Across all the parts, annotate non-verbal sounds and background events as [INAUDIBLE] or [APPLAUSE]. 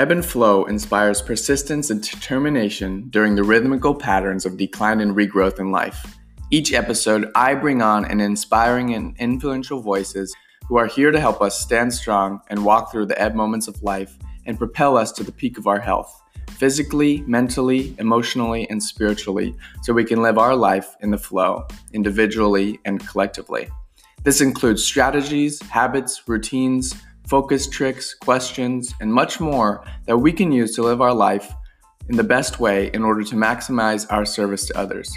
Ebb and flow inspires persistence and determination during the rhythmical patterns of decline and regrowth in life. Each episode, I bring on an inspiring and influential voices who are here to help us stand strong and walk through the ebb moments of life and propel us to the peak of our health, physically, mentally, emotionally, and spiritually, so we can live our life in the flow, individually and collectively. This includes strategies, habits, routines, focus tricks, questions, and much more that we can use to live our life in the best way in order to maximize our service to others.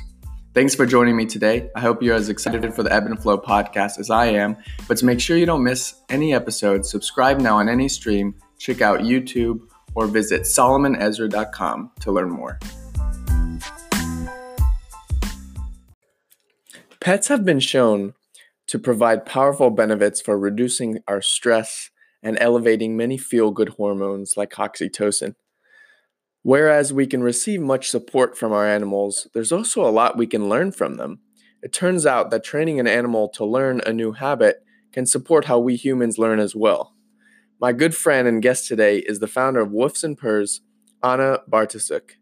Thanks for joining me today. I hope you're as excited for the Ebb and Flow podcast as I am. But to make sure you don't miss any episodes, subscribe now on any stream, check out YouTube, or visit solomonezra.com to learn more. Pets have been shown to provide powerful benefits for reducing our stress and elevating many feel good hormones like oxytocin. Whereas we can receive much support from our animals, there's also a lot we can learn from them. It turns out that training an animal to learn a new habit can support how we humans learn as well. My good friend and guest today is the founder of Woofs and Purrs, Anna Bartasuk.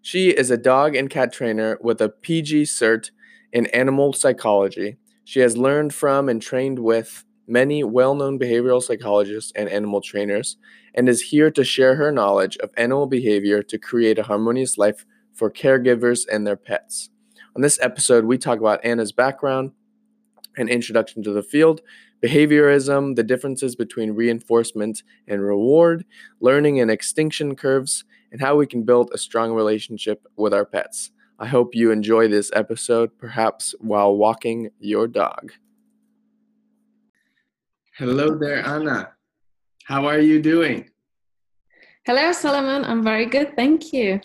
She is a dog and cat trainer with a PG cert in animal psychology. She has learned from and trained with many well known behavioral psychologists and animal trainers, and is here to share her knowledge of animal behavior to create a harmonious life for caregivers and their pets. On this episode, we talk about Anna's background and introduction to the field, behaviorism, the differences between reinforcement and reward, learning and extinction curves, and how we can build a strong relationship with our pets. I hope you enjoy this episode, perhaps while walking your dog. Hello there, Anna. How are you doing? Hello, Solomon. I'm very good. Thank you.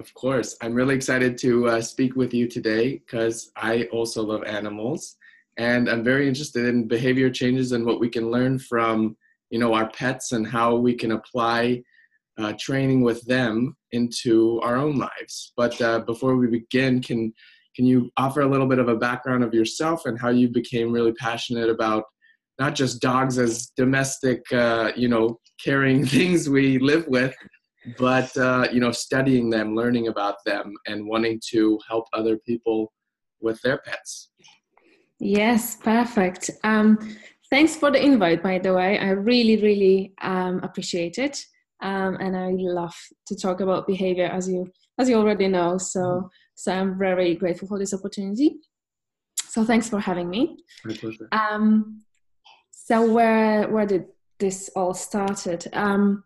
Of course. I'm really excited to uh, speak with you today because I also love animals and I'm very interested in behavior changes and what we can learn from, you know, our pets and how we can apply uh, training with them into our own lives. But uh, before we begin, can can you offer a little bit of a background of yourself and how you became really passionate about not just dogs as domestic, uh, you know, caring [LAUGHS] things we live with, but uh, you know, studying them, learning about them, and wanting to help other people with their pets. Yes, perfect. Um, thanks for the invite, by the way. I really, really um, appreciate it, um, and I love to talk about behavior, as you as you already know. So, so I'm very grateful for this opportunity. So, thanks for having me. My pleasure. Um, so where where did this all started? Um,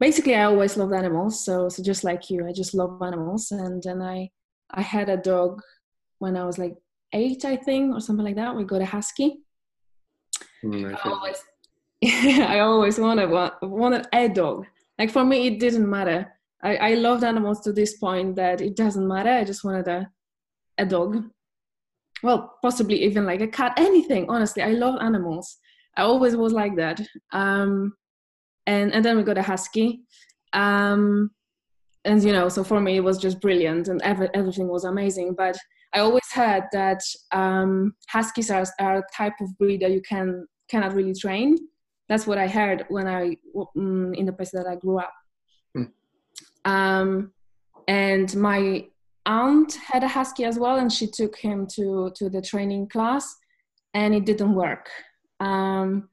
basically, I always loved animals. So so just like you, I just love animals. And then I I had a dog when I was like eight, I think, or something like that. We got a husky. Mm, I always [LAUGHS] I always wanted wanted a dog. Like for me, it didn't matter. I, I loved animals to this point that it doesn't matter. I just wanted a a dog. Well, possibly even like a cat, anything. Honestly, I love animals. I always was like that. Um, and and then we got a husky. Um, and you know, so for me it was just brilliant, and every, everything was amazing. But I always heard that um, huskies are, are a type of breed that you can cannot really train. That's what I heard when I mm, in the place that I grew up. Hmm. Um, and my aunt had a husky as well, and she took him to to the training class, and it didn't work um,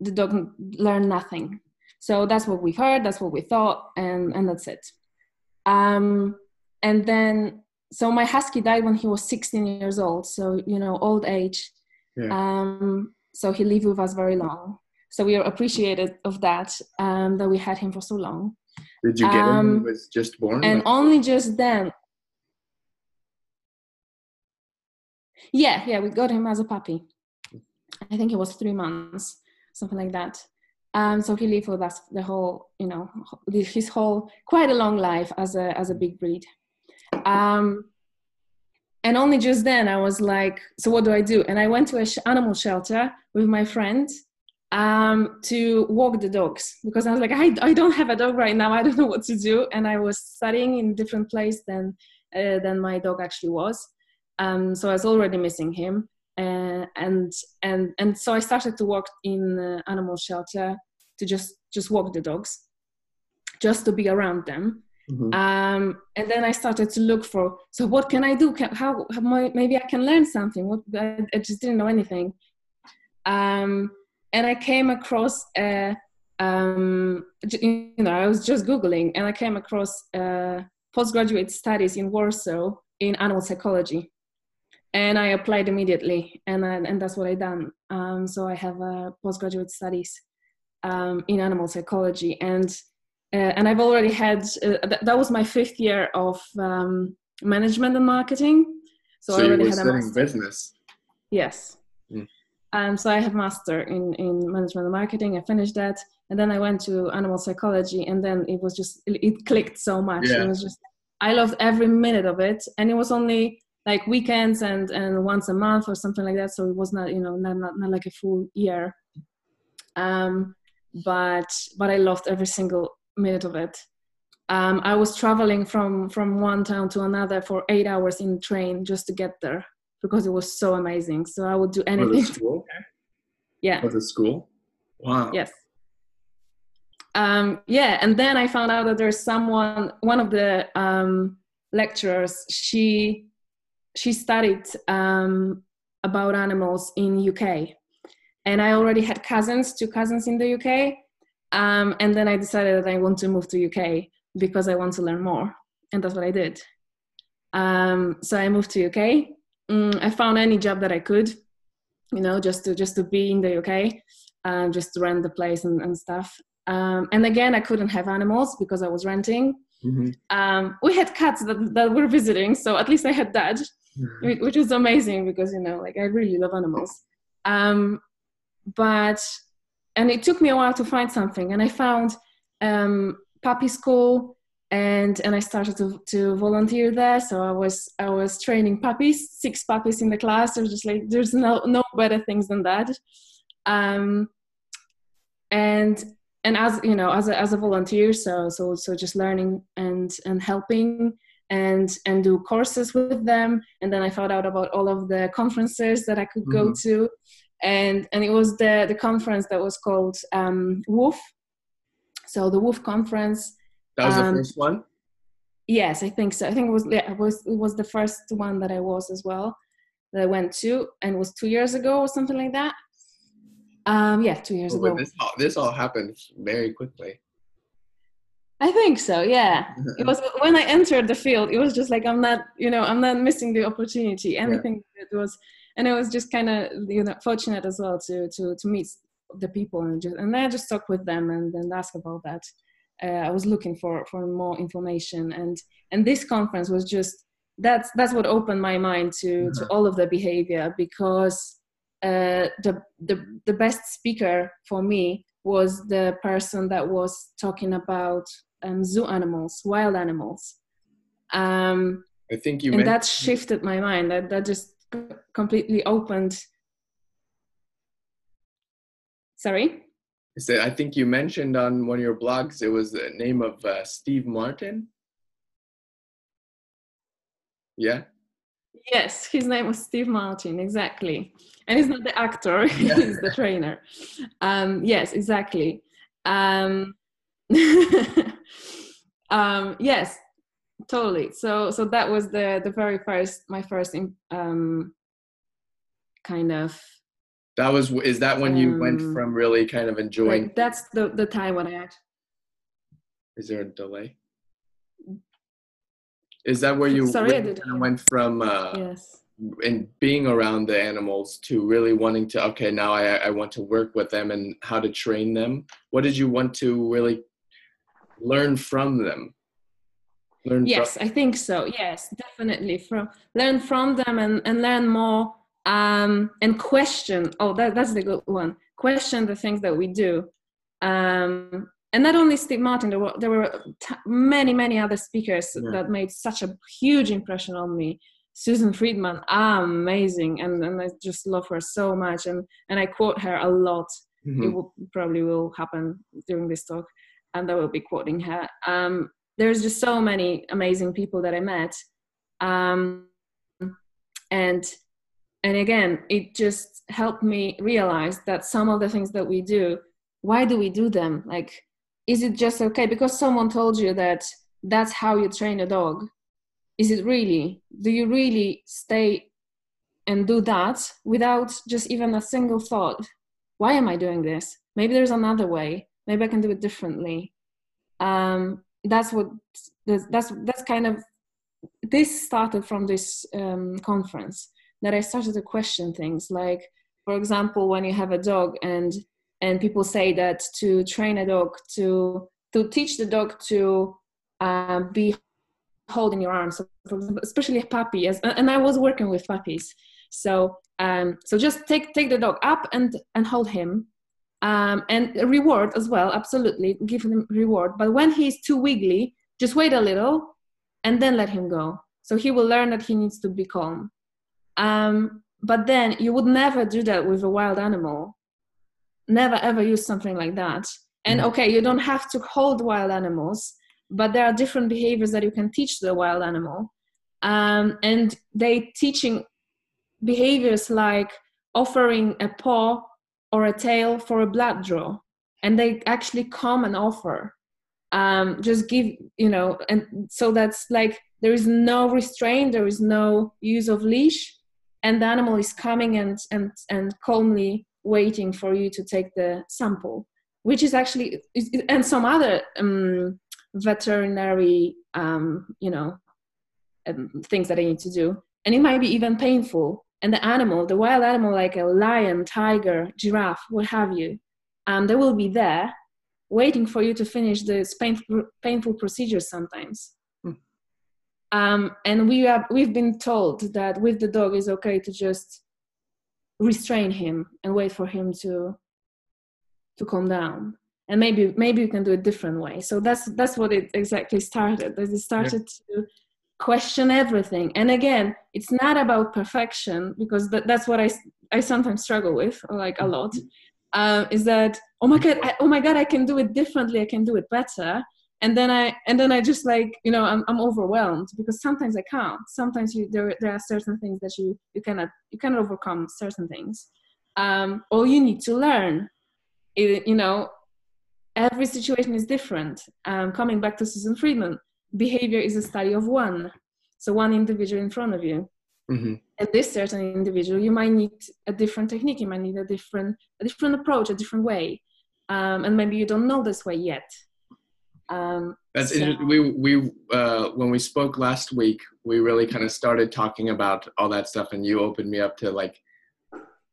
the dog learned nothing. So that's what we heard, that's what we thought, and, and that's it. Um, and then, so my husky died when he was 16 years old. So, you know, old age. Yeah. Um, so he lived with us very long. So we are appreciated of that, um, that we had him for so long. Did you get him when he um, was just born? And only just then. Yeah, yeah, we got him as a puppy. I think it was three months, something like that. Um, so he lived with us the whole, you know, his whole quite a long life as a as a big breed. Um, and only just then I was like, so what do I do? And I went to an sh- animal shelter with my friend um, to walk the dogs because I was like, I, I don't have a dog right now. I don't know what to do. And I was studying in a different place than uh, than my dog actually was. Um, so I was already missing him uh, and and and so I started to work in uh, animal shelter to just just walk the dogs. just to be around them. Mhm. Um, and then I started to look for so what can I do? Can, how, how my, maybe I can learn something? What I, I just didn't know anything. Um, and I came across a um, you know I was just googling and I came across uh, postgraduate studies in Warsaw in animal psychology, and I applied immediately, and I, and that's what I done. Um, so I have uh, postgraduate studies um, in animal psychology, and uh, and I've already had uh, th- that was my fifth year of um, management and marketing. So, So, I you already were had a studying business. Yes. Mm. Um, so I have master in, in management and marketing. I finished that, and then I went to animal psychology, and then it was just it, it clicked so much. Yeah. It was just I loved every minute of it, and it was only like weekends and and once a month or something like that. So it was not you know not not, not like a full year. Um, but but I loved every single minute of it. Um, I was traveling from from one town to another for eight hours in train just to get there because it was so amazing. So I would do anything For school? [LAUGHS] yeah. For the school? Wow. Yes. Um, yeah, and then I found out that there's someone, one of the um, lecturers, she she studied um, about animals in UK, and I already had cousins, two cousins in the UK, um, and then I decided that I want to move to UK because I want to learn more, and that's what I did. Um, so I moved to UK. Mm, I found any job that I could, you know, just to just to be in the UK um, just to rent the place and, and stuff. Um, and again, I couldn't have animals because I was renting. Mhm. Um, we had cats that, that were visiting, so at least I had that, whi- which is amazing because you know, like I really love animals. Um, but and it took me a while to find something, and I found um, puppy school, and and I started to to volunteer there. So I was I was training puppies, six puppies in the class. There's just like there's no no better things than that. Um, and and as you know as a, as a volunteer so so so just learning and and helping and and do courses with them and then i found out about all of the conferences that i could go Mhm. to and and it was the the conference that was called um woof so the woof conference That was the Um, first one? yes i think so i think it was yeah, it was it was the first one that i was as well that i went to and it was two years ago or something like that um yeah two years Oh, ago this, all, this all happened very quickly. I think so. Yeah, [LAUGHS] it was when I entered the field. It was just like I'm not, you know, I'm not missing the opportunity. Anything that was, and it was just kind of, you know, fortunate as well to to to meet the people and just and I just talk with them and and ask about that. Uh, I was looking for for more information and and this conference was just that's that's what opened my mind to to Mhm. all of the behavior because uh, the the the best speaker for me was the person that was talking about um, zoo animals, wild animals, um, I think you and mentioned that shifted my mind. That that just completely opened. Sorry. I said- I think you mentioned on one of your blogs it was the name of uh, Steve Martin. Yeah. Yes, his name was Steve Martin, exactly. And he's not the actor, [LAUGHS] he's the trainer. Um, yes, exactly. Um, [LAUGHS] um, yes, totally. So, so that was the the very first, my first um, kind of That was is that when you went Um, from really kind of enjoying like that's the the time when I had. is there a delay? Is that where you Sorry, kinda went from uh Yes. and being around the animals to really wanting to okay now I, I want to work with them and how to train them what did you want to really learn from them. Learn yes i think so. Yes definitely. From learn from them and, and learn more um, and question. Oh that, that's the good one. Question the things that we do. Um, and not only steve martin there were, there were t- many many other speakers Yeah. that made such a huge impression on me. Susan friedman amazing. And, and i just love her so much. And, and i quote her a lot. From it will probably will happen during this talk and I will be quoting her. Um, there's just so many amazing people that I met. Um, and and again, it just helped me realize that some of the things that we do, why do we do them? Like is it just okay because someone told you that that's how you train a dog is it really do you really stay and do that without just even a single thought why am i doing this maybe there's another way maybe i can do it differently. Um, that's what that's that's kind of this started from this um, conference that i started to question things. Like for example when you have a dog and and people say that to train a dog to to teach the dog to uh, be holding your arms especially a puppy as, and i was working with puppies. So um, so just take take the dog up and and hold him um, and reward as well absolutely give him reward. But when he's too wiggly just wait a little and then let him go. So he will learn that he needs to be calm. Um, but then you would never do that with a wild animal. Never ever use something like that. And mm. okay you don't have to hold wild animals but there are different behaviors that you can teach the wild animal. Um, and they teaching behaviors like offering a paw or a tail for a blood draw and they actually come and offer um, just give you know and so that's like there is no restraint there is no use of leash and the animal is coming and and and calmly waiting for you to take the sample which is actually and some other um, veterinary um, you know um, things that i need to do and it might be even painful and the animal the wild animal like a lion tiger giraffe what have you um, they will be there waiting for you to finish this painful, painful procedure sometimes hmm. um, and we have we've been told that with the dog is okay to just restrain him and wait for him to to calm down and maybe maybe you can do it different way so that's that's what it exactly started it started yeah. to question everything. And again it's not about perfection because that, that's what i i sometimes struggle with like a lot uh, is that oh my god I, oh my god i can do it differently i can do it better. And then i and then i just like you know i'm, I'm overwhelmed because sometimes i can't. Sometimes you there, there are certain things that you you cannot you cannot overcome certain things. Um, or you need to learn it, you know every situation is different. Um, coming back to susan friedman behavior is a study of one so one individual in front of you mm-hmm. and this certain individual you might need a different technique you might need a different a different approach a different way um, and maybe you don't know this way yet um, that's so. we we uh, when we spoke last week we really kind of started talking about all that stuff and you opened me up to like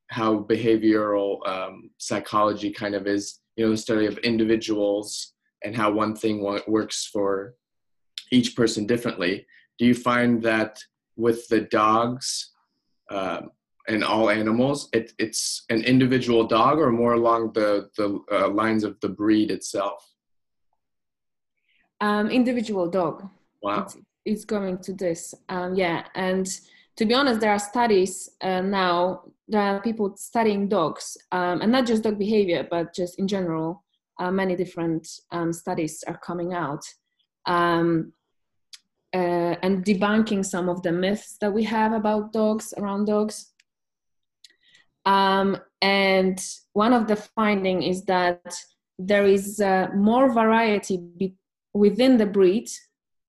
how behavioral um, psychology kind of is you know the study of individuals and how one thing works for each person differently. Do you find that with the dogs um, and all animals, it, it's an individual dog or more along the, the uh, lines of the breed itself? Um, individual dog. Wow. It's, it's going to this. Um, yeah. And to be honest, there are studies uh, now, there are people studying dogs, um, and not just dog behavior, but just in general. Uh, many different um, studies are coming out. Um, uh, and debunking some of the myths that we have about dogs around dogs. Um, and one of the finding is that there is uh, more variety be- within the breed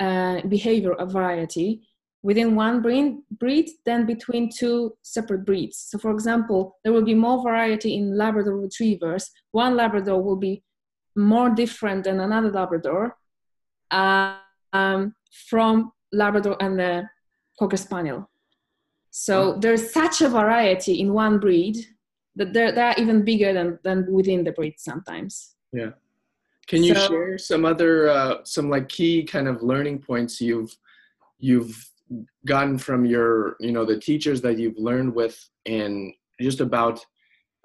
uh, behavior variety within one breed, breed than between two separate breeds. So for example there will be more variety in labrador retrievers. One labrador will be more different than another labrador um, from Labrador and the Cocker Spaniel. So there's such a variety in one breed that they're, they're even bigger than, than within the breed sometimes. Yeah. Can you so, share some other uh, some like key kind of learning points you've you've gotten from your you know the teachers that you've learned with and just about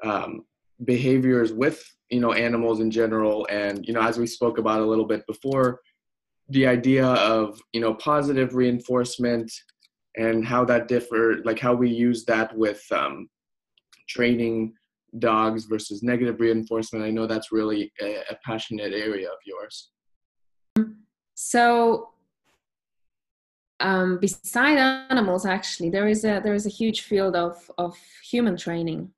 um, behaviors with you know animals in general and you know as we spoke about a little bit before the idea of you know positive reinforcement and how that differ like how we use that with um, training dogs versus negative reinforcement i know that's really a, a passionate area of yours. So um, beside animals actually there is a there is a huge field of of human training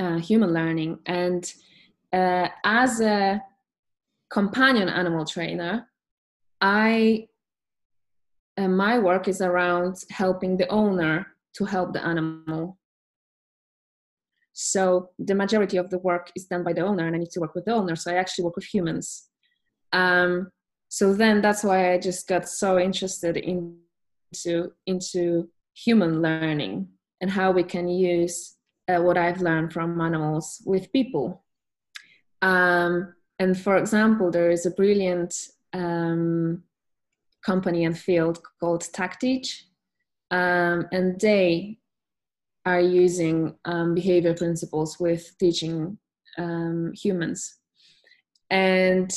uh, human learning. And uh, as a companion animal trainer, I my work is around helping the owner to help the animal. So the majority of the work is done by the owner, and I need to work with the owner. So I actually work with humans. Um, so then that's why I just got so interested into into human learning and how we can use uh, what I've learned from animals with people. Um, and for example, there is a brilliant um, company and field called TAGteach, um, and they are using um, behavior principles with teaching um, humans. And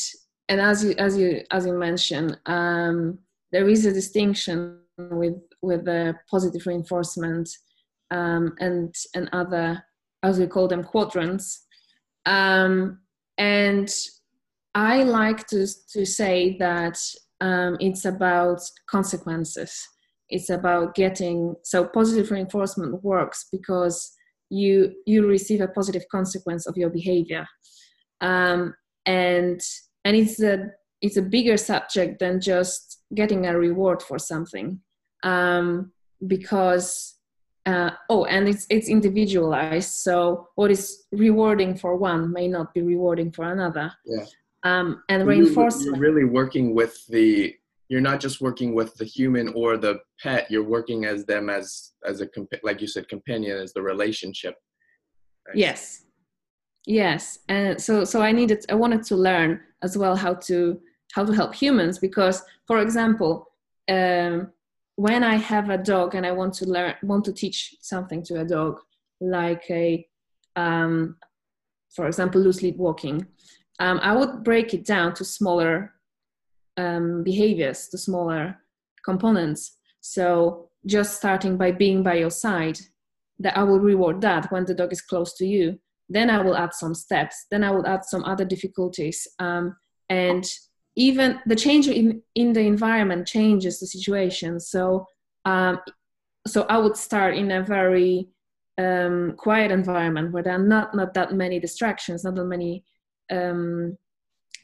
and as you as you as you mentioned, um, there is a distinction with with the positive reinforcement um, and and other as we call them quadrants. And I like to to say that um, it's about consequences. It's about getting so positive reinforcement works because you you receive a positive consequence of your behavior, um, and and it's a it's a bigger subject than just getting a reward for something um, because uh, oh and it's it's individualized so what is rewarding for one may not be rewarding for another. Yeah um, and reinforcement you're really working with the you're not just working with the human or the pet you're working as them as as a like you said companion as the relationship. Right? yes. Yes. And so so i needed i wanted to learn as well how to how to help humans because for example um, when i have a dog and i want to learn want to teach something to a dog like a um, for example loose lead walking um, i would break it down to smaller um, behaviors to smaller components. So just starting by being by your side that i will reward that when the dog is close to you. Then i will add some steps. Then i will add some other difficulties. Um, and even the change in, in the environment changes the situation. So um, so i would start in a very um, quiet environment where there are not not that many distractions not that many um,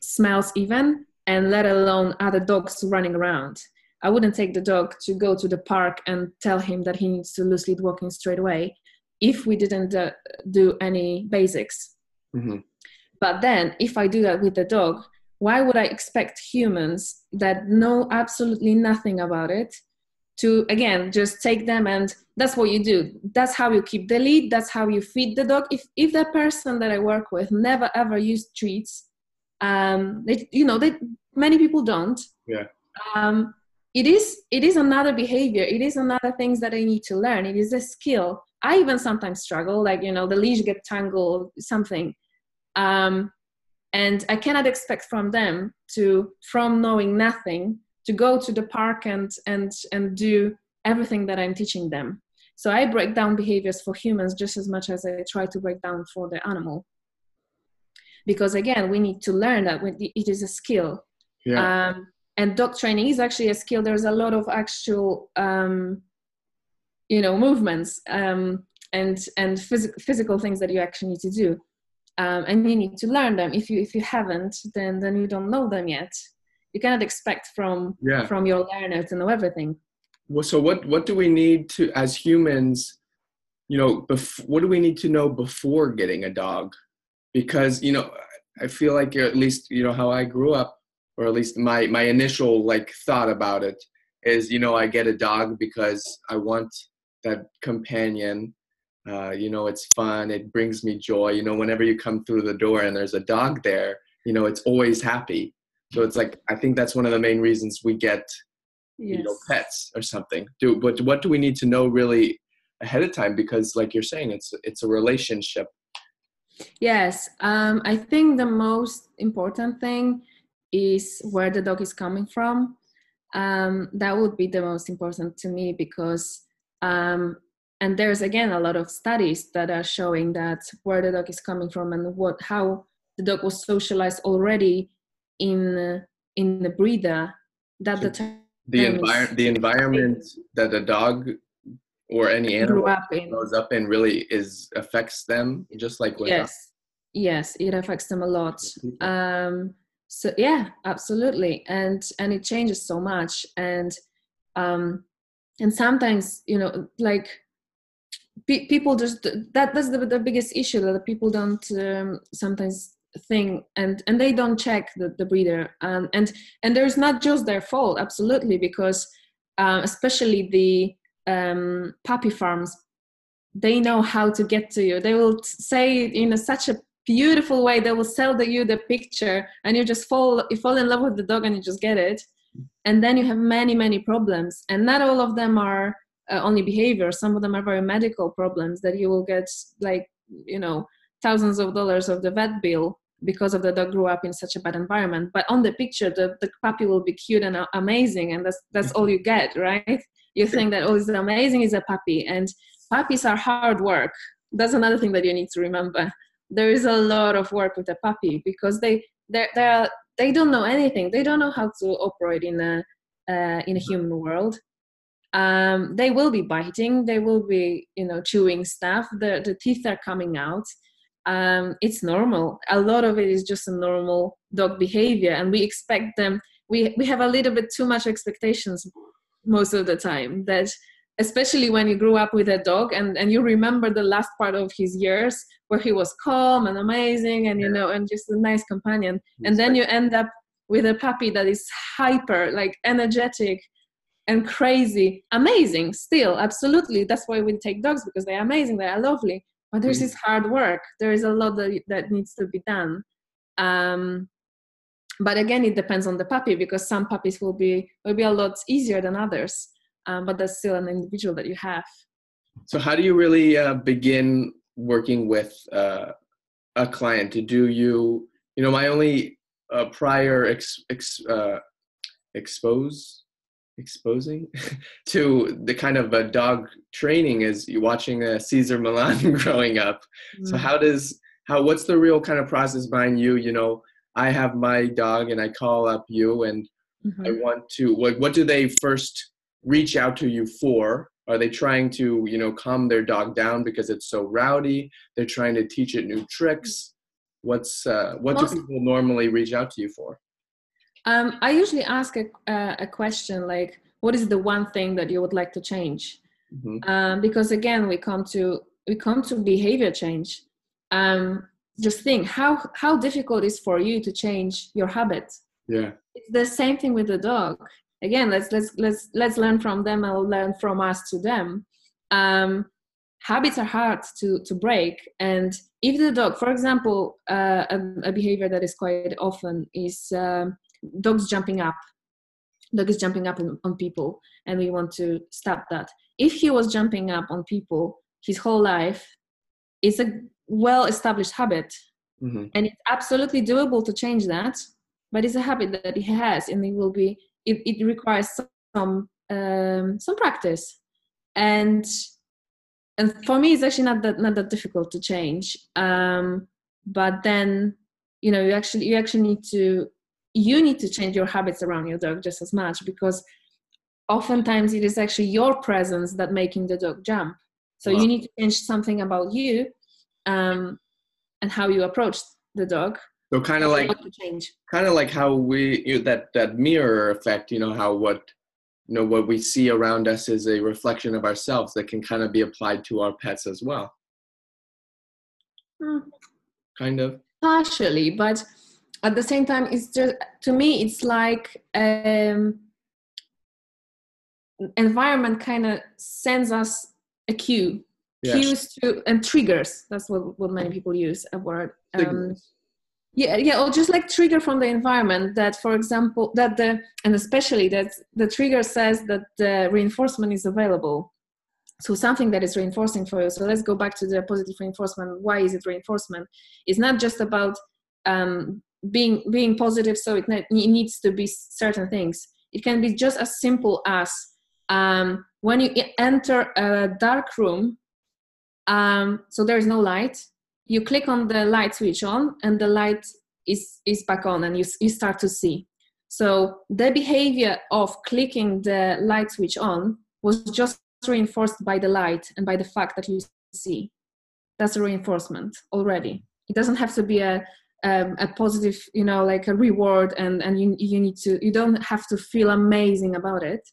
smells even and let alone other dogs running around i wouldn't take the dog to go to the park and tell him that he needs to loose lead walking straight away if we didn't uh, do any basics mm-hmm. but then if i do that with the dog why would i expect humans that know absolutely nothing about it to again just take them and that's what you do. That's how you keep the lead. That's how you feed the dog. If if the person that i work with never ever used treats um they you know they many people don't. Yeah. Um it is it is another behavior. It is another things that i need to learn. It is a skill. I even sometimes struggle like you know the leash get tangled something. Um and i cannot expect from them to from knowing nothing to go to the park and and and do everything that i'm teaching them. So i break down behaviors for humans just as much as i try to break down for the animal. Because again we need to learn that it is a skill. Yeah. Um, and dog training is actually a skill. There's a lot of actual um, you know movements um, and and phys- physical things that you actually need to do. Um, and you need to learn them. If you if you haven't then then you don't know them yet you cannot expect from yeah. from your learner to know everything. Well so what what do we need to as humans you know bef- what do we need to know before getting a dog? Because you know i feel like at least you know how i grew up or at least my my initial like thought about it is you know i get a dog because i want that companion. Uh, you know it's fun. It brings me joy. You know whenever you come through the door and there's a dog there you know it's always happy so it's like I think that's one of the main reasons we get yes. you know pets or something. Do but what do we need to know really ahead of time? Because like you're saying, it's it's a relationship. Yes, um, I think the most important thing is where the dog is coming from. Um, that would be the most important to me because um, and there's again a lot of studies that are showing that where the dog is coming from and what how the dog was socialized already in in the breeder that so the the, envir- the environment that a dog or any animal up grows up in really is affects them just like yes. Yes it affects them a lot. Um so yeah absolutely. And and it changes so much. And um and sometimes you know like pe- people just that that's the, the biggest issue that people don't um, sometimes think and and they don't check the, the breeder. Um, and and there's not just their fault absolutely because um, especially the um, puppy farms they know how to get to you. They will say in a, such a beautiful way they will sell the, you the picture and you just fall you fall in love with the dog and you just get it. And then you have many many problems. And not all of them are uh, only behavior. Some of them are very medical problems that you will get like you know thousands of dollars of the vet bill because of the dog grew up in such a bad environment. But on the picture the, the puppy will be cute and amazing and that's that's all you get right? You think that oh it's amazing is a puppy and puppies are hard work. That's another thing that you need to remember. There is a lot of work with a puppy because they they they they don't know anything. They don't know how to operate in a uh, in a human world. Um, they will be biting. They will be you know chewing stuff. The, the teeth are coming out um, it's normal. A lot of it is just a normal dog behavior and we expect them we, we have a little bit too much expectations most of the time that especially when you grew up with a dog and, and you remember the last part of his years where he was calm and amazing and you know and just a nice companion. And then you end up with a puppy that is hyper like energetic and crazy amazing still absolutely. That's why we take dogs because they're amazing they are lovely but there's mm. this hard work. There is a lot that, that needs to be done. Um, but again it depends on the puppy because some puppies will be will be a lot easier than others um, but that's still an individual that you have. So how do you really uh, begin working with uh, a client? To do you you know my only uh, prior ex, ex, uh, expose exposing [LAUGHS] to the kind of a dog training is you watching a Cesar Millan [LAUGHS] growing up. Mm-hmm. So how does how what's the real kind of process behind you? You know, I have my dog and I call up you and mm-hmm. I want to what what do they first reach out to you for? Are they trying to, you know, calm their dog down because it's so rowdy? They're trying to teach it new tricks. What's uh, what Most, do people normally reach out to you for? Um, I usually ask a, uh, a question like, what is the one thing that you would like to change? Mm-hmm. Um, because again, we come to we come to behavior change. Um, just think how how difficult it is for you to change your habits. Yeah, it's the same thing with the dog. Again, let's let's let's let's learn from them and learn from us to them. Um, habits are hard to to break, and if the dog, for example, uh, a, a, behavior that is quite often is um, dogs jumping up. Dog is jumping up on, on people and we want to stop that. If he was jumping up on people his whole life it's a well established habit. Mm-hmm. and it's absolutely doable to change that but it's a habit that he has and it will be it, it requires some um, some practice. And and for me it's actually not that not that difficult to change. Um, but then you know you actually you actually need to you need to change your habits around your dog just as much because oftentimes it is actually your presence that making the dog jump. So wow. you need to change something about you um, and how you approach the dog. So kind of like kind of like how we you know, that that mirror effect you know how what you know what we see around us is a reflection of ourselves that can kind of be applied to our pets as well. Hmm. kind of. Partially but at the same time it's just to me it's like um, environment kind of sends us a cue. Yes. cues to and triggers. That's what, what many people use a word um, yeah yeah or just like trigger from the environment that for example that the and especially that the trigger says that the reinforcement is available. So something that is reinforcing for you. So let's go back to the positive reinforcement. Why is it reinforcement? It's not just about um, being being positive so it, ne- it needs to be certain things. It can be just as simple as um, when you enter a dark room um, so there is no light you click on the light switch on and the light is is back on and you, you start to see. So the behavior of clicking the light switch on was just reinforced by the light and by the fact that you see. That's a reinforcement already. It doesn't have to be a um, a positive you know like a reward and and you, you need to you don't have to feel amazing about it.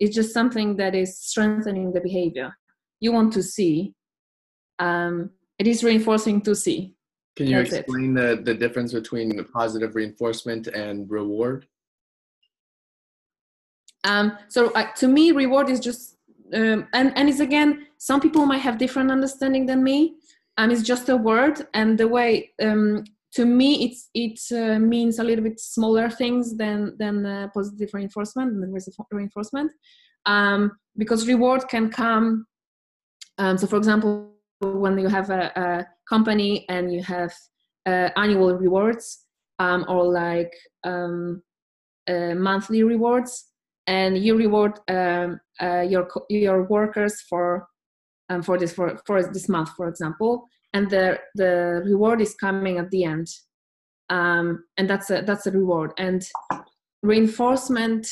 It's just something that is strengthening the behavior. You want to see um, it is reinforcing to see. Can you That's it. explain the, the difference between positive reinforcement and reward? Um, so uh, to me reward is just um, and and it's again some people might have different understanding than me um, it's just a word and the way um, to me it's it uh, means a little bit smaller things than than uh, positive reinforcement and reinforcement. Um, because reward can come um, so for example when you have a, a company and you have uh, annual rewards um, or like um, uh, monthly rewards and you reward um, uh, your your workers for um, for this for, for this month for example and the the reward is coming at the end. Um, and that's a that's a reward. And reinforcement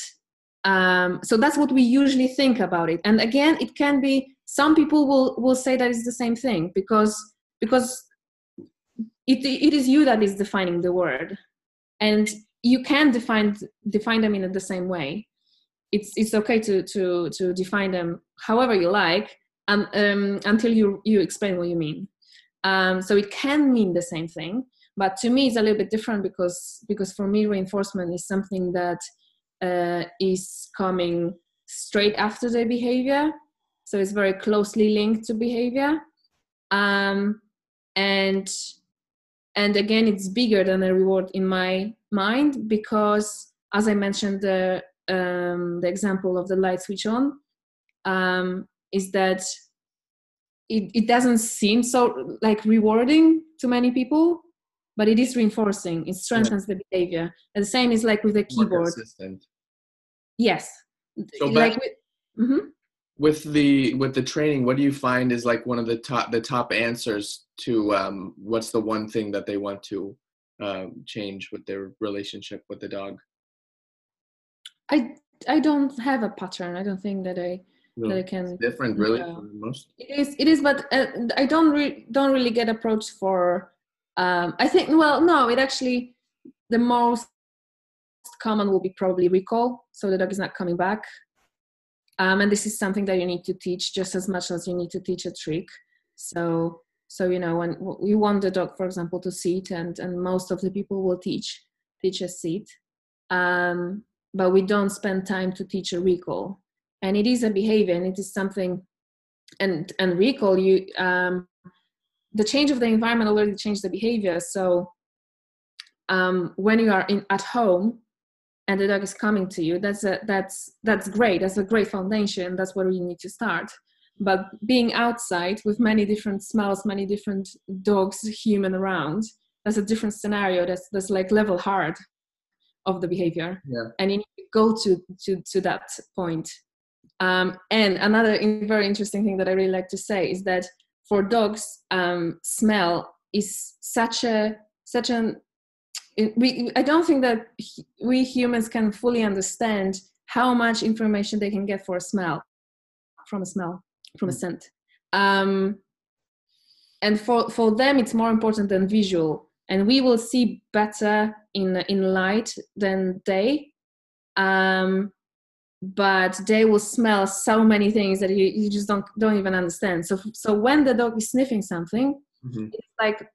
um, so that's what we usually think about it. And again it can be some people will will say that it's the same thing because because it, it is you that is defining the word. And you can define define them in the same way. It's it's okay to to to define them however you like and um, until you you explain what you mean um, so it can mean the same thing but to me it's a little bit different because because for me reinforcement is something that uh, is coming straight after the behavior. So it's very closely linked to behavior. Um, and and again it's bigger than a reward in my mind because as i mentioned the um, the example of the light switch on um, is that it, it doesn't seem so like rewarding to many people but it is reinforcing. It strengthens yeah. the behavior. And the same is like with the keyboard. yes. So like with, mm-hmm. with the with the training what do you find is like one of the top the top answers to um, what's the one thing that they want to um, change with their relationship with the dog? I i don't have a pattern. I don't think that i no, that I can different really uh, most. It is it is but uh, i don't re- don't really get approached for um, i think well no it actually the most common will be probably recall so the dog is not coming back. Um, and this is something that you need to teach just as much as you need to teach a trick. So so you know when you want the dog for example to sit and and most of the people will teach teach a sit. Um, but we don't spend time to teach a recall and it is a behavior and it is something and and recall you um, the change of the environment already changed the behavior. So um, when you are in at home and the dog is coming to you that's a that's that's great. That's a great foundation. That's where you need to start. But being outside with many different smells many different dogs human around that's a different scenario. That's that's like level hard of the behavior. Yeah. and you need to go to to to that point um, and another very interesting thing that I really like to say is that for dogs, um, smell is such a such an we I don't think that we humans can fully understand how much information they can get for a smell from a smell from a mm. scent. Um, and for for them, it's more important than visual, and we will see better in in light than they. Um, but they will smell so many things that you, you just don't don't even understand. So so when the dog is sniffing something mm-hmm. it's like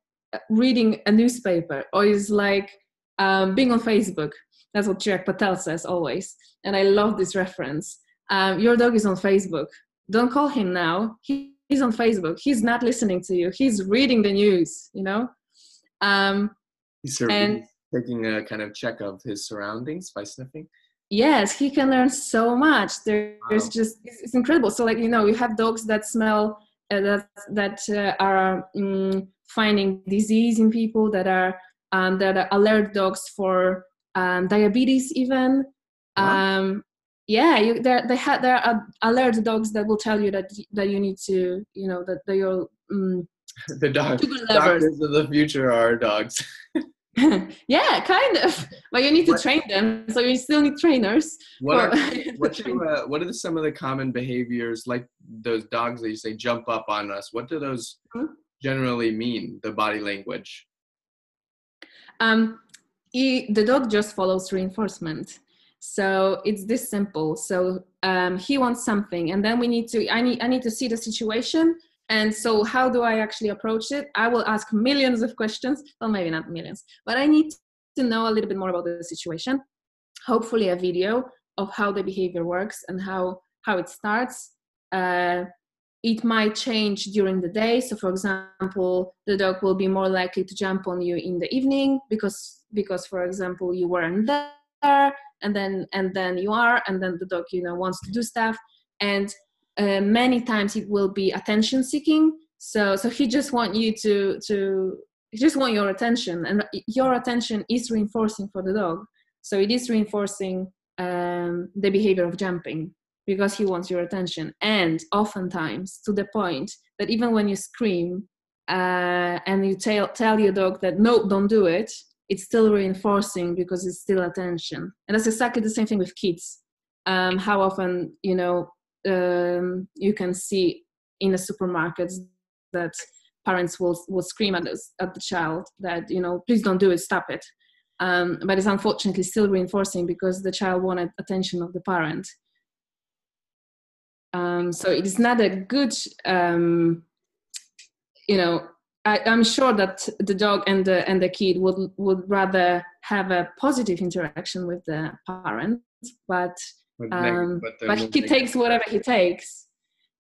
reading a newspaper or it's like um, being on facebook. That's what Chirag Patel says always and i love this reference. Um, your dog is on facebook. Don't call him now. He, he's on facebook. He's not listening to you. He's reading the news you know? Um, he's and, taking a kind of check of his surroundings by sniffing yes he can learn so much. There's wow. just it's, it's, incredible. So like you know you have dogs that smell uh, that that uh, are um, finding disease in people that are um, that are alert dogs for um, diabetes even. Wow. um, yeah you there they have there are alert dogs that will tell you that that you need to you know that, that you're um, [LAUGHS] the dog, doctors of the future are dogs [LAUGHS] [LAUGHS] yeah, kind of. But you need to what, train them, so you still need trainers. What are [LAUGHS] what, uh, what are some of the common behaviors like those dogs that you say jump up on us? What do those hmm? generally mean? The body language. um, he, the dog just follows reinforcement. So it's this simple. So um, he wants something, and then we need to. I need. I need to see the situation. And so, how do I actually approach it? I will ask millions of questions. Well, maybe not millions, but I need to know a little bit more about the situation. Hopefully, a video of how the behavior works and how how it starts. Uh, it might change during the day. So, for example, the dog will be more likely to jump on you in the evening because because, for example, you weren't there, and then and then you are, and then the dog you know wants to do stuff, and uh, many times it will be attention seeking. So so he just want you to to he just want your attention, and your attention is reinforcing for the dog. So it is reinforcing um, the behavior of jumping because he wants your attention and oftentimes to the point that even when you scream uh, and you tell, tell your dog that no don't do it it's still reinforcing because it's still attention and that's exactly the same thing with kids um, how often you know um, you can see in the supermarkets that parents will will scream at, this, at the child that you know please don't do it stop it. Um, but it's unfortunately still reinforcing because the child wanted attention of the parent. Um, so it is not a good, um, you know, I, am sure that the dog and the and the kid would would rather have a positive interaction with the parent, but um, but, but he takes whatever he takes.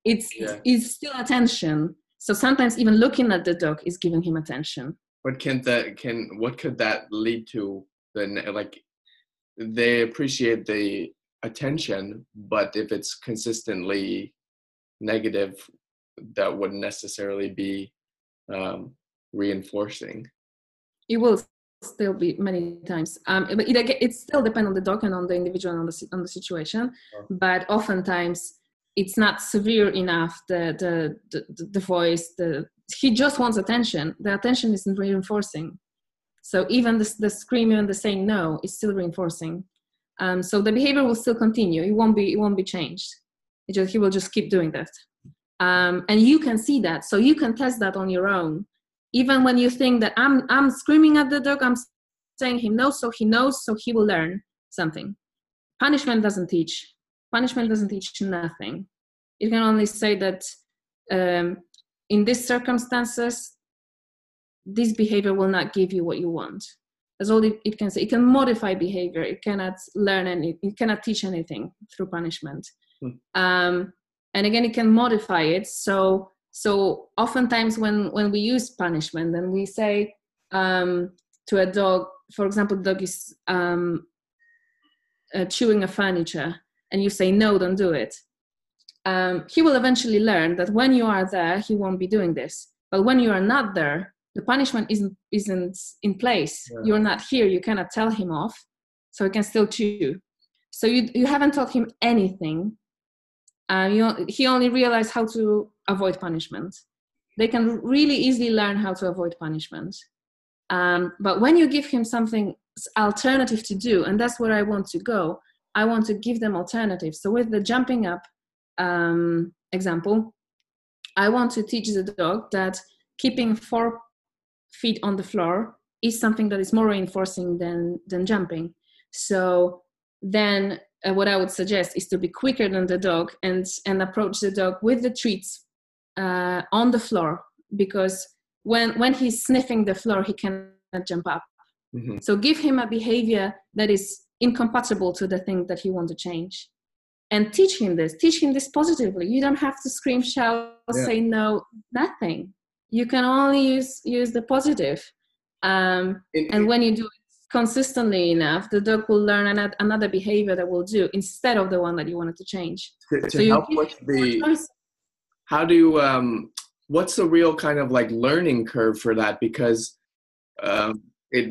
It's yeah. it's still attention. So sometimes even looking at the dog is giving him attention. What can that can what could that lead to? Then like they appreciate the attention but if it's consistently negative that wouldn't necessarily be um, reinforcing it will still be many times um, but it, it still depends on the dog and on the individual and on the, on the situation but oftentimes it's not severe enough the, the the the voice the he just wants attention the attention isn't reinforcing so even the, the screaming and the saying no is still reinforcing um, so the behavior will still continue. It won't be it won't be changed. It just, he will just keep doing that. Um, and you can see that. So you can test that on your own. Even when you think that I'm I'm screaming at the dog, I'm saying him no, so he knows, so he will learn something. Punishment doesn't teach. Punishment doesn't teach nothing. It can only say that um, in these circumstances, this behavior will not give you what you want. That's all it, it, can say. It can modify behavior. It cannot learn any. It cannot teach anything through punishment. Hmm. Um, and again, it can modify it. So so oftentimes when when we use punishment, and we say um, to a dog, for example, the dog is um, uh, chewing a furniture, and you say no, don't do it. Um, he will eventually learn that when you are there, he won't be doing this. But when you are not there, the punishment isn't isn't in place yeah. you're not here you cannot tell him off so he can still chew so you you haven't taught him anything uh, you, know, he only realized how to avoid punishment. They can really easily learn how to avoid punishment. Um, but when you give him something alternative to do and that's where i want to go i want to give them alternatives. So with the jumping up um, example i want to teach the dog that keeping four feet on the floor is something that is more reinforcing than than jumping. So then uh, what i would suggest is to be quicker than the dog and and approach the dog with the treats uh, on the floor because when when he's sniffing the floor he cannot jump up. Mm-hmm. so give him a behavior that is incompatible to the thing that he wants to change. And teach him this. Teach him this positively. You don't have to scream shout yeah. say no nothing. You can only use use the positive. Um, in, and when you do it consistently enough the dog will learn an, another behavior that will do instead of the one that you wanted to change. To, to so help with the how do um, what's the real kind of like learning curve for that? Because um, it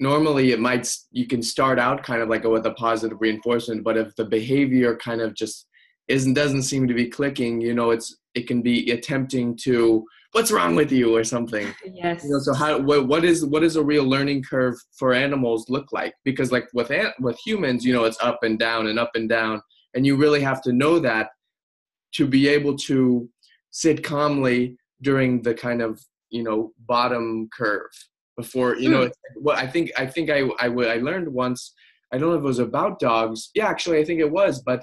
normally it might you can start out kind of like with a positive reinforcement but if the behavior kind of just isn't doesn't seem to be clicking you know it's it can be attempting to what's wrong with you or something? Yes. You know so how what, what is what is a real learning curve for animals look like? Because like with ant, with humans you know it's up and down and up and down and you really have to know that to be able to sit calmly during the kind of you know bottom curve before you know Hmm. it's what i think i think i I w- I learned once i don't know if it was about dogs. Yeah actually i think it was but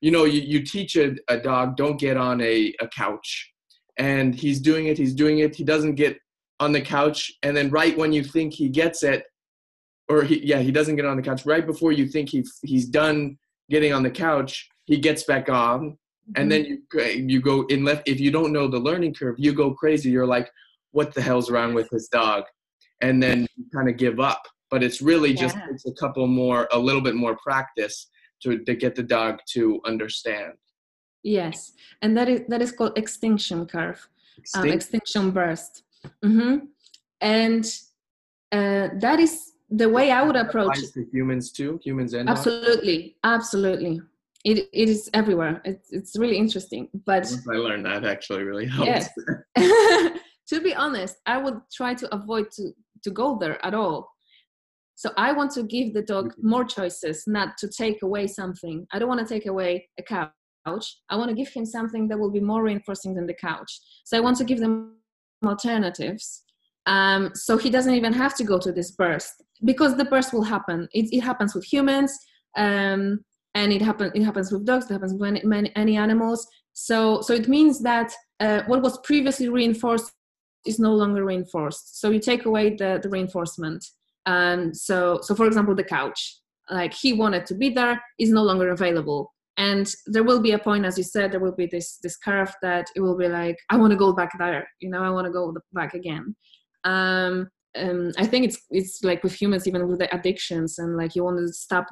you know you, you teach a, a dog don't get on a, a couch and he's doing it he's doing it he doesn't get on the couch and then right when you think he gets it or he yeah he doesn't get on the couch right before you think he he's done getting on the couch he gets back on and mm-hmm. then you you go in left if you don't know the learning curve you go crazy you're like what the hell's wrong with this dog? And then you kind of give up but it's really just Yeah. takes a couple more a little bit more practice to, to get the dog to understand Yes, and that is that is called extinction curve, um, extinction burst, hmm and uh, that is the way I would approach it. to humans too humans and Absolutely, absolutely. It it is everywhere. It's it's really interesting, but once i learned that actually really helps Yes. [LAUGHS] [LAUGHS] to be honest, I would try to avoid to to go there at all. So I want to give the dog Mhm. more choices, not to take away something. I don't want to take away a couch. I want to give him something that will be more reinforcing than the couch. So I want to give them alternatives. Um, so he doesn't even have to go to this burst because the burst will happen. It, it happens with humans, um, and it happens. It happens with dogs. It happens with many, many, any animals. So, so it means that uh, what was previously reinforced is no longer reinforced. So you take away the, the reinforcement. And so, so for example, the couch, like he wanted to be there, is no longer available. And there will be a point, as you said, there will be this this curve that it will be like, I want to go back there. You know, I want to go back again. Um, um, I think it's it's like with humans, even with the addictions, and like you want to stop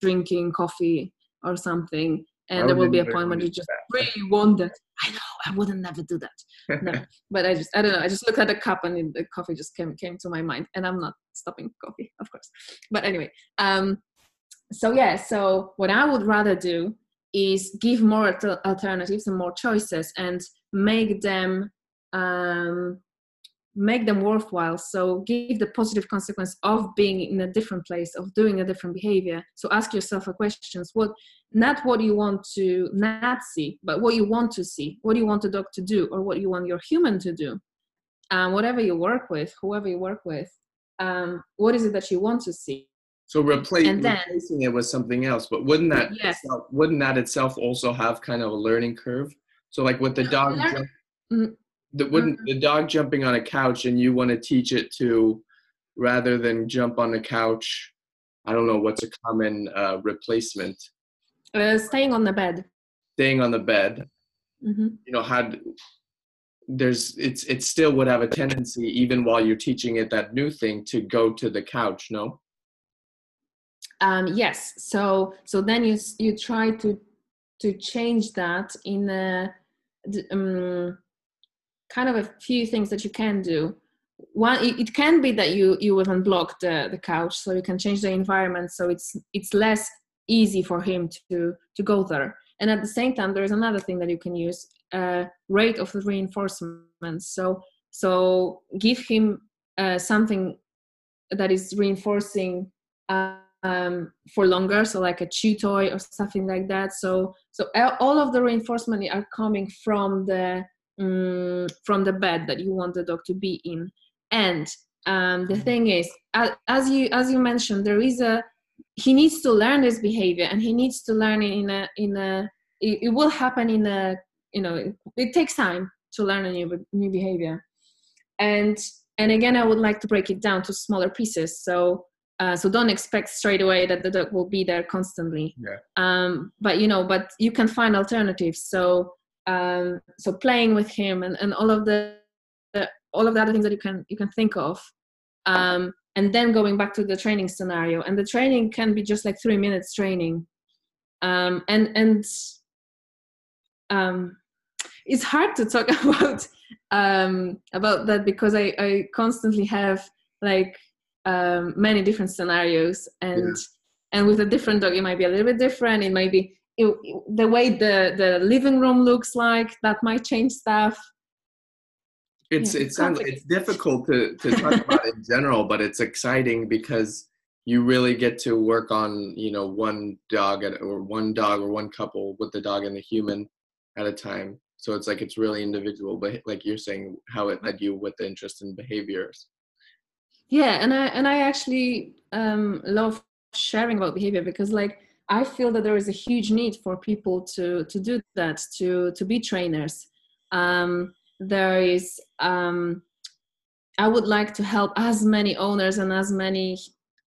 drinking coffee or something, and there will be a point when you just that. really want that. I know I wouldn't never do that. No, [LAUGHS] but I just I don't know. I just looked at the cup and the coffee just came came to my mind, and I'm not stopping coffee, of course. But anyway, um, so yeah. So what I would rather do is give more alternatives and more choices, and make them um, make them worthwhile. So give the positive consequence of being in a different place, of doing a different behavior. So ask yourself a questions: what not what you want to not see, but what you want to see. What do you want the dog to do, or what you want your human to do? Um, whatever you work with, whoever you work with, um, what is it that you want to see? So replace, then- replacing it with something else, but wouldn't that Yes. itself, wouldn't that itself also have kind of a learning curve? So like with the dog, jump, Mhm. the, wouldn't the dog jumping on a couch and you want to teach it to rather than jump on the couch? I don't know what's a common uh, replacement. Uh, staying on the bed. Staying on the bed, hmm you know, had there's it's it still would have a tendency even while you're teaching it that new thing to go to the couch. No. Um, yes so so then you you try to to change that in a, um, kind of a few things that you can do. One it, can be that you you will unblock the the couch so you can change the environment so it's it's less easy for him to to go there. And at the same time there is another thing that you can use uh, rate of the reinforcement so so give him uh, something that is reinforcing um, for longer so like a chew toy or something like that. So so all of the reinforcement are coming from the um, from the bed that you want the dog to be in. And um, the thing is as you as you mentioned there is a he needs to learn this behavior and he needs to learn it in a in a it, it will happen in a you know it, it takes time to learn a new new behavior. And and again i would like to break it down to smaller pieces. So uh, so don't expect straight away that the dog will be there constantly. Yeah. um, but you know but you can find alternatives. So um, so playing with him and, and all of the, the all of the other things that you can you can think of um, and then going back to the training scenario. And the training can be just like three minutes training. Um, and and um, it's hard to talk [LAUGHS] about um, about that because I, I constantly have like um, many different scenarios and and with a different dog it might be a little bit different. It might be it, the way the the living room looks like that might change stuff. It's Yeah, it sounds it's difficult to to talk about in [LAUGHS] general but it's exciting because you really get to work on you know one dog at, or one dog or one couple with the dog and the human at a time. So it's like it's really individual but like you're saying how it led you with the interest in behaviors yeah and i and i actually um, love sharing about behavior because like i feel that there is a huge need for people to to do that to to be trainers. Um, there is um, i would like to help as many owners and as many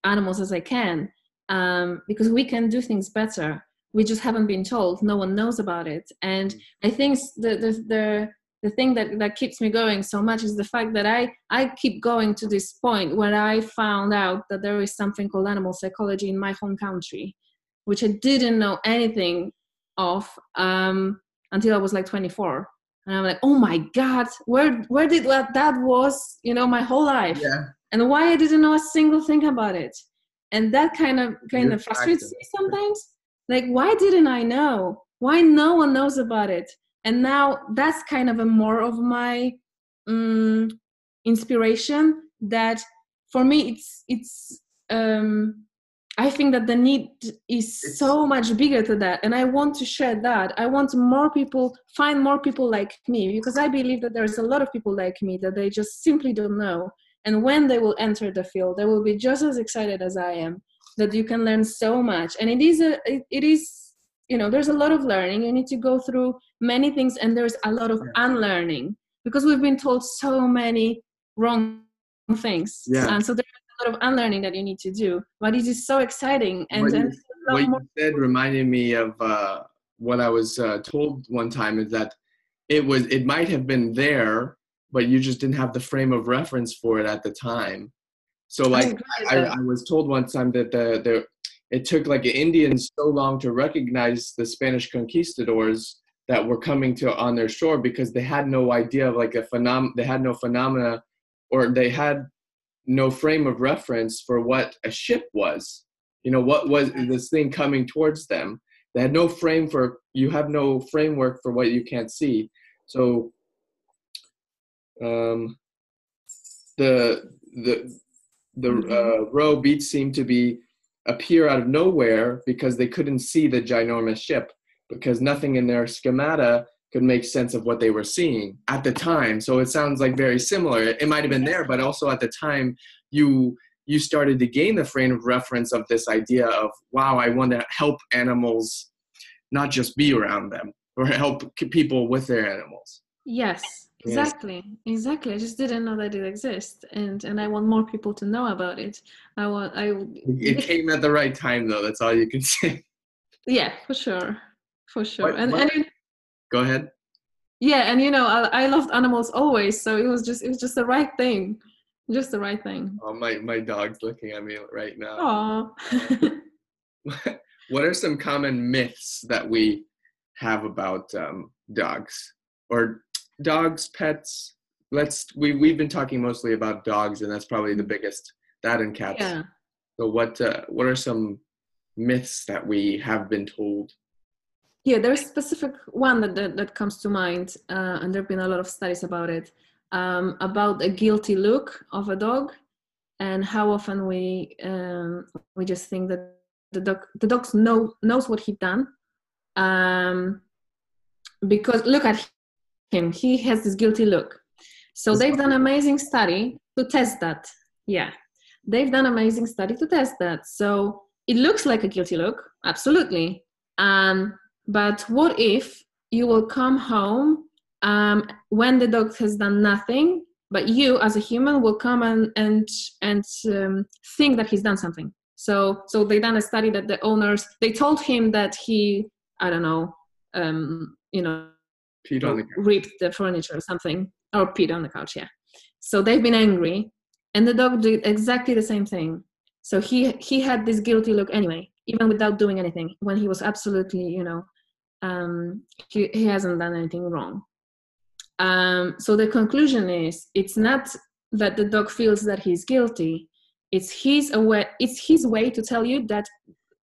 animals as i can um, because we can do things better. We just haven't been told. No one knows about it. And mm. i think the the, the the thing that, that keeps me going so much is the fact that I, I keep going to this point where I found out that there is something called animal psychology in my home country, which I didn't know anything of um, until I was like 24. And I'm like, oh my God, where where did that, that was, you know, my whole life. Yeah. And why I didn't know a single thing about it. And that kind of kind You're of frustrates me sometimes. Like, why didn't I know? Why no one knows about it? And now that's kind of a more of my um, inspiration that for me it's it's um, I think that the need is so much bigger to that, and I want to share that. I want more people find more people like me because I believe that there's a lot of people like me that they just simply don't know. And when they will enter the field, they will be just as excited as I am. That you can learn so much, and it is a it, it is you know there's a lot of learning you need to go through many things and there's a lot of yeah. unlearning because we've been told so many wrong things yeah. and so there's a lot of unlearning that you need to do but it is so exciting and what you, what you said reminded me of uh, what i was uh, told one time is that it was it might have been there but you just didn't have the frame of reference for it at the time so like I, I, I, was told one time that the, the it took like Indians so long to recognize the Spanish conquistadors that were coming to on their shore because they had no idea of like a phenom they had no phenomena or they had no frame of reference for what a ship was. You know what was this thing coming towards them? They had no frame for you have no framework for what you can't see. So um the the the mm-hmm. uh, row beats seem to be appear out of nowhere because they couldn't see the ginormous ship because nothing in their schemata could make sense of what they were seeing at the time. So it sounds like very similar. It might have been there but also at the time you you started to gain the frame of reference of this idea of wow i want to help animals not just be around them or help people with their animals. Yes. exactly exactly. I just didn't know that it exists and and i want more people to know about it. I want i it came at the right time though. That's all you can [LAUGHS] say. Yeah for sure for sure what, and what? and it, go ahead yeah and you know I, I loved animals always so it was just it was just the right thing just the right thing oh my my dog's looking at me right now Aww. [LAUGHS] what are some common myths that we have about um, dogs or dogs, pets. Let's we we've been talking mostly about dogs, and that's probably the biggest. That and cats. Yeah. So what uh, what are some myths that we have been told? Yeah, there's a specific one that, that, that comes to mind, uh, and there have been a lot of studies about it, um, about a guilty look of a dog, and how often we um, we just think that the dog the dog know knows what he done, um, because look at him. He has this guilty look. So they've done an amazing study to test that. Yeah, they've done an amazing study to test that. So it looks like a guilty look, absolutely. Um, but what if you will come home um, when the dog has done nothing, but you as a human will come and and and um, think that he's done something. So so they done a study that the owners they told him that he I don't know um, you know peed on the couch. ripped the furniture or something, or peed on the couch. Yeah. So they've been angry, and the dog did exactly the same thing. So he he had this guilty look anyway, even without doing anything, when he was absolutely, you know, um, he he hasn't done anything wrong. Um, so the conclusion is, it's not that the dog feels that he's guilty. It's his way. It's his way to tell you that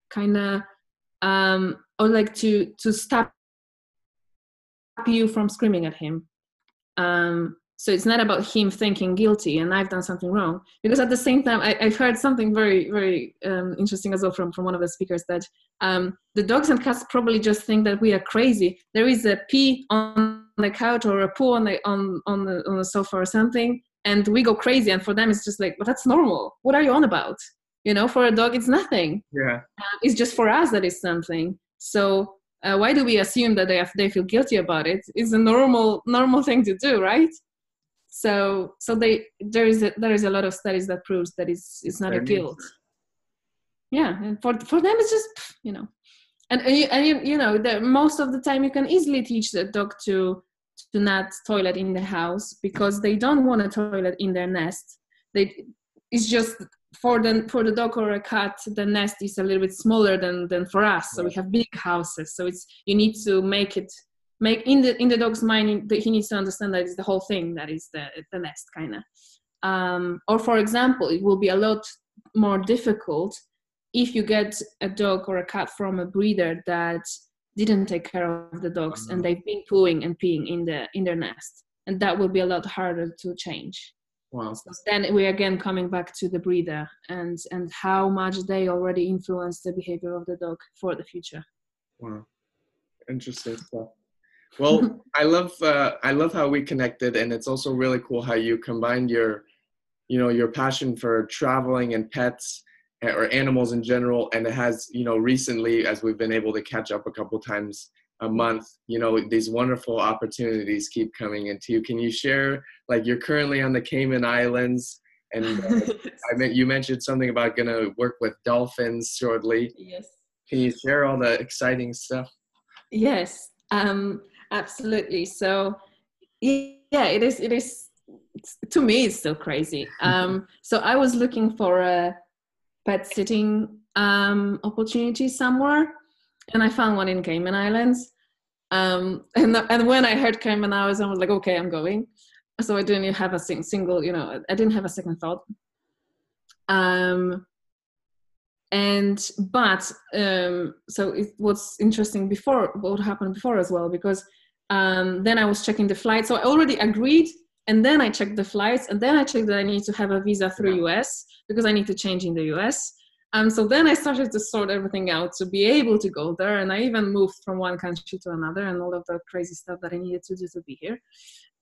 kind of um, or like to to stop you from screaming at him. Um, so it's not about him thinking guilty and I've done something wrong. Because at the same time, I, have heard something very, very um, interesting as well from, from one of the speakers that um, the dogs and cats probably just think that we are crazy. There is a pee on the couch or a poo on the on on the, on the sofa or something. and we go crazy and for them it's just like well that's normal what are you on about you know for a dog it's nothing yeah uh, it's just for us that is something so uh, why do we assume that they have, they feel guilty about it it's a normal normal thing to do right so so they there is a, there is a lot of studies that proves that it's it's not a guilt. yeah and for for them it's just you know. And and you, and you, you know the, most of the time you can easily teach the dog to to not toilet in the house because they don't want a toilet in their nest. They it's just for the for the dog or a cat the nest is a little bit smaller than than for us. So we have big houses. So it's you need to make it make in the in the dog's mind he needs to understand that it's the whole thing that is the the nest kind of um, or for example it will be a lot more difficult if you get a dog or a cat from a breeder that didn't take care of the dogs and they've been pooing and peeing in the in their nest. And that will be a lot harder to change. Wow. So then we again coming back to the breeder and and how much they already influence the behavior of the dog for the future. Wow. Interesting stuff well [LAUGHS] i love uh, i love how we connected and it's also really cool how you combined your you know your passion for traveling and pets or animals in general and it has you know recently as we've been able to catch up a couple times a month you know these wonderful opportunities keep coming into you. Can you share like you're currently on the cayman islands and uh, [LAUGHS] i meant you mentioned something about gonna work with dolphins shortly. Yes. Can you share all the exciting stuff? Yes um absolutely so yeah it is it is to me it's still crazy um so i was looking for a pet sitting um, opportunity somewhere, and I found one in Cayman Islands. Um, and and when I heard Cayman Islands, I was like, okay, I'm going. So I didn't have a sing- single, you know, I didn't have a second thought. Um, and but um, so it was interesting before what happened before as well because um, then I was checking the flight. So I already agreed and then I checked the flights, and then I checked that I need to have a visa through US because I need to change in the US. And so then I started to sort everything out to be able to go there, and I even moved from one country to another, and all of the crazy stuff that I needed to do to be here.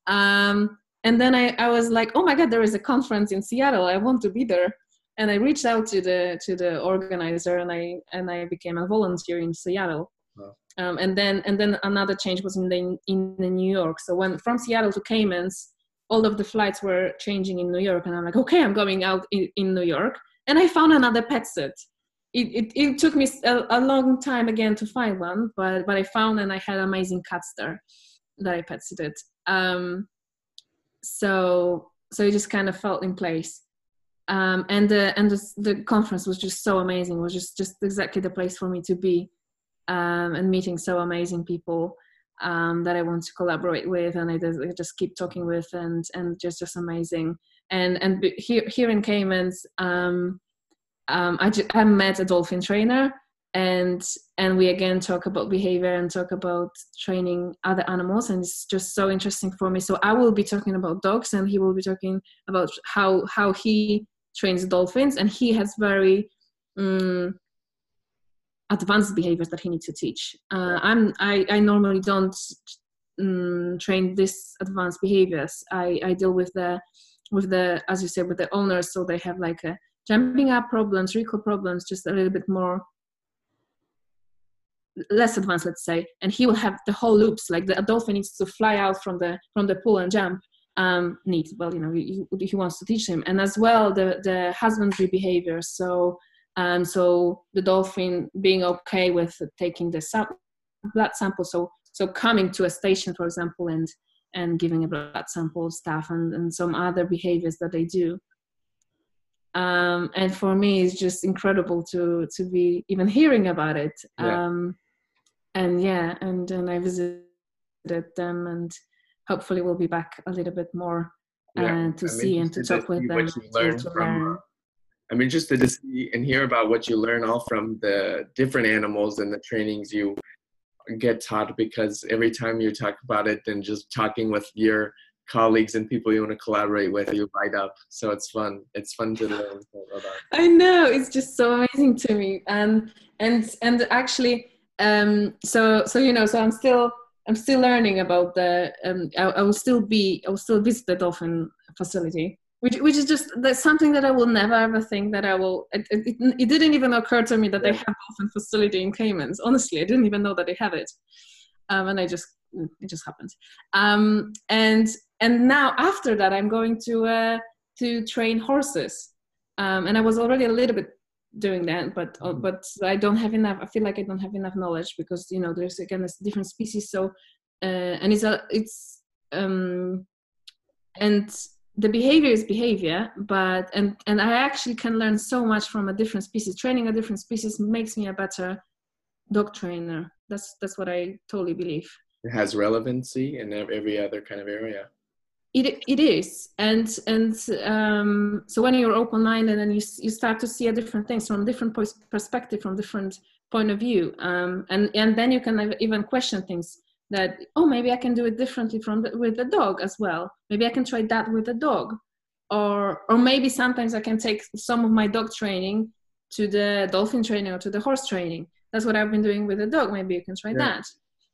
Um, and then I, I was like, oh my god, there is a conference in Seattle. I want to be there. And I reached out to the to the organizer, and I and I became a volunteer in Seattle. Um, and then and then another change was in the in New York. So when from Seattle to Caymans, all of the flights were changing in New York, and I'm like, okay, I'm going out in, in New York, and I found another pet sit. It, it, it took me a, a, long time again to find one, but but I found and I had amazing cats there that I pet sitted. Um, so so it just kind of felt in place. Um, and the and the, the conference was just so amazing. It was just just exactly the place for me to be, um, and meeting so amazing people um, that I want to collaborate with, and I just keep talking with, and and just just amazing. And and here here in Caymans, um, um, I just, I met a dolphin trainer, and and we again talk about behavior and talk about training other animals, and it's just so interesting for me. So I will be talking about dogs, and he will be talking about how how he trains dolphins, and he has very um, advanced behaviors that he needs to teach. Uh, I'm I, I normally don't um, train this advanced behaviors. I, I deal with the with the as you said with the owners, so they have like a jumping up problems, recall problems, just a little bit more less advanced, let's say. And he will have the whole loops, like the dolphin needs to fly out from the from the pool and jump. Um, neat. Well, you know, he, he wants to teach him, and as well the the husbandry behavior. So and so the dolphin being okay with taking the sam- blood sample so so coming to a station for example and and giving a blood sample stuff and, and some other behaviors that they do um, and for me it's just incredible to to be even hearing about it yeah. Um, and yeah and then i visited them and hopefully we'll be back a little bit more yeah. uh, to see and to talk with them to, to learn I'm interested to see and hear about what you learn all from the different animals and the trainings you get taught because every time you talk about it and just talking with your colleagues and people you want to collaborate with you light up. So it's fun. It's fun to learn about i know. It's just so amazing to me. And and and actually um so so you know so i'm still i'm still learning about the um i, I will still be i will still visit the dolphin facility which which is just that's something that I will never ever think that I will. It, it, it didn't even occur to me that they have dolphin facility in Caymans. Honestly, I didn't even know that they have it, um, and I just it just happened. Um, and and now after that, I'm going to uh, to train horses, um, and I was already a little bit doing that, but uh, mm-hmm. but I don't have enough. I feel like I don't have enough knowledge because you know there's again this different species. So uh, and it's a it's um and the behavior is behavior but and and i actually can learn so much from a different species. Training a different species makes me a better dog trainer. That's that's what i totally believe. It has relevancy in every other kind of area. It, it is. And and um, so when you're open-minded and you, you start to see a different things from different perspective from different point of view um, and and then you can even question things that oh maybe i can do it differently from the, with the dog as well. Maybe i can try that with the dog. Or or maybe sometimes i can take some of my dog training to the dolphin training or to the horse training. That's what i've been doing with the dog. Maybe you can try yeah. that.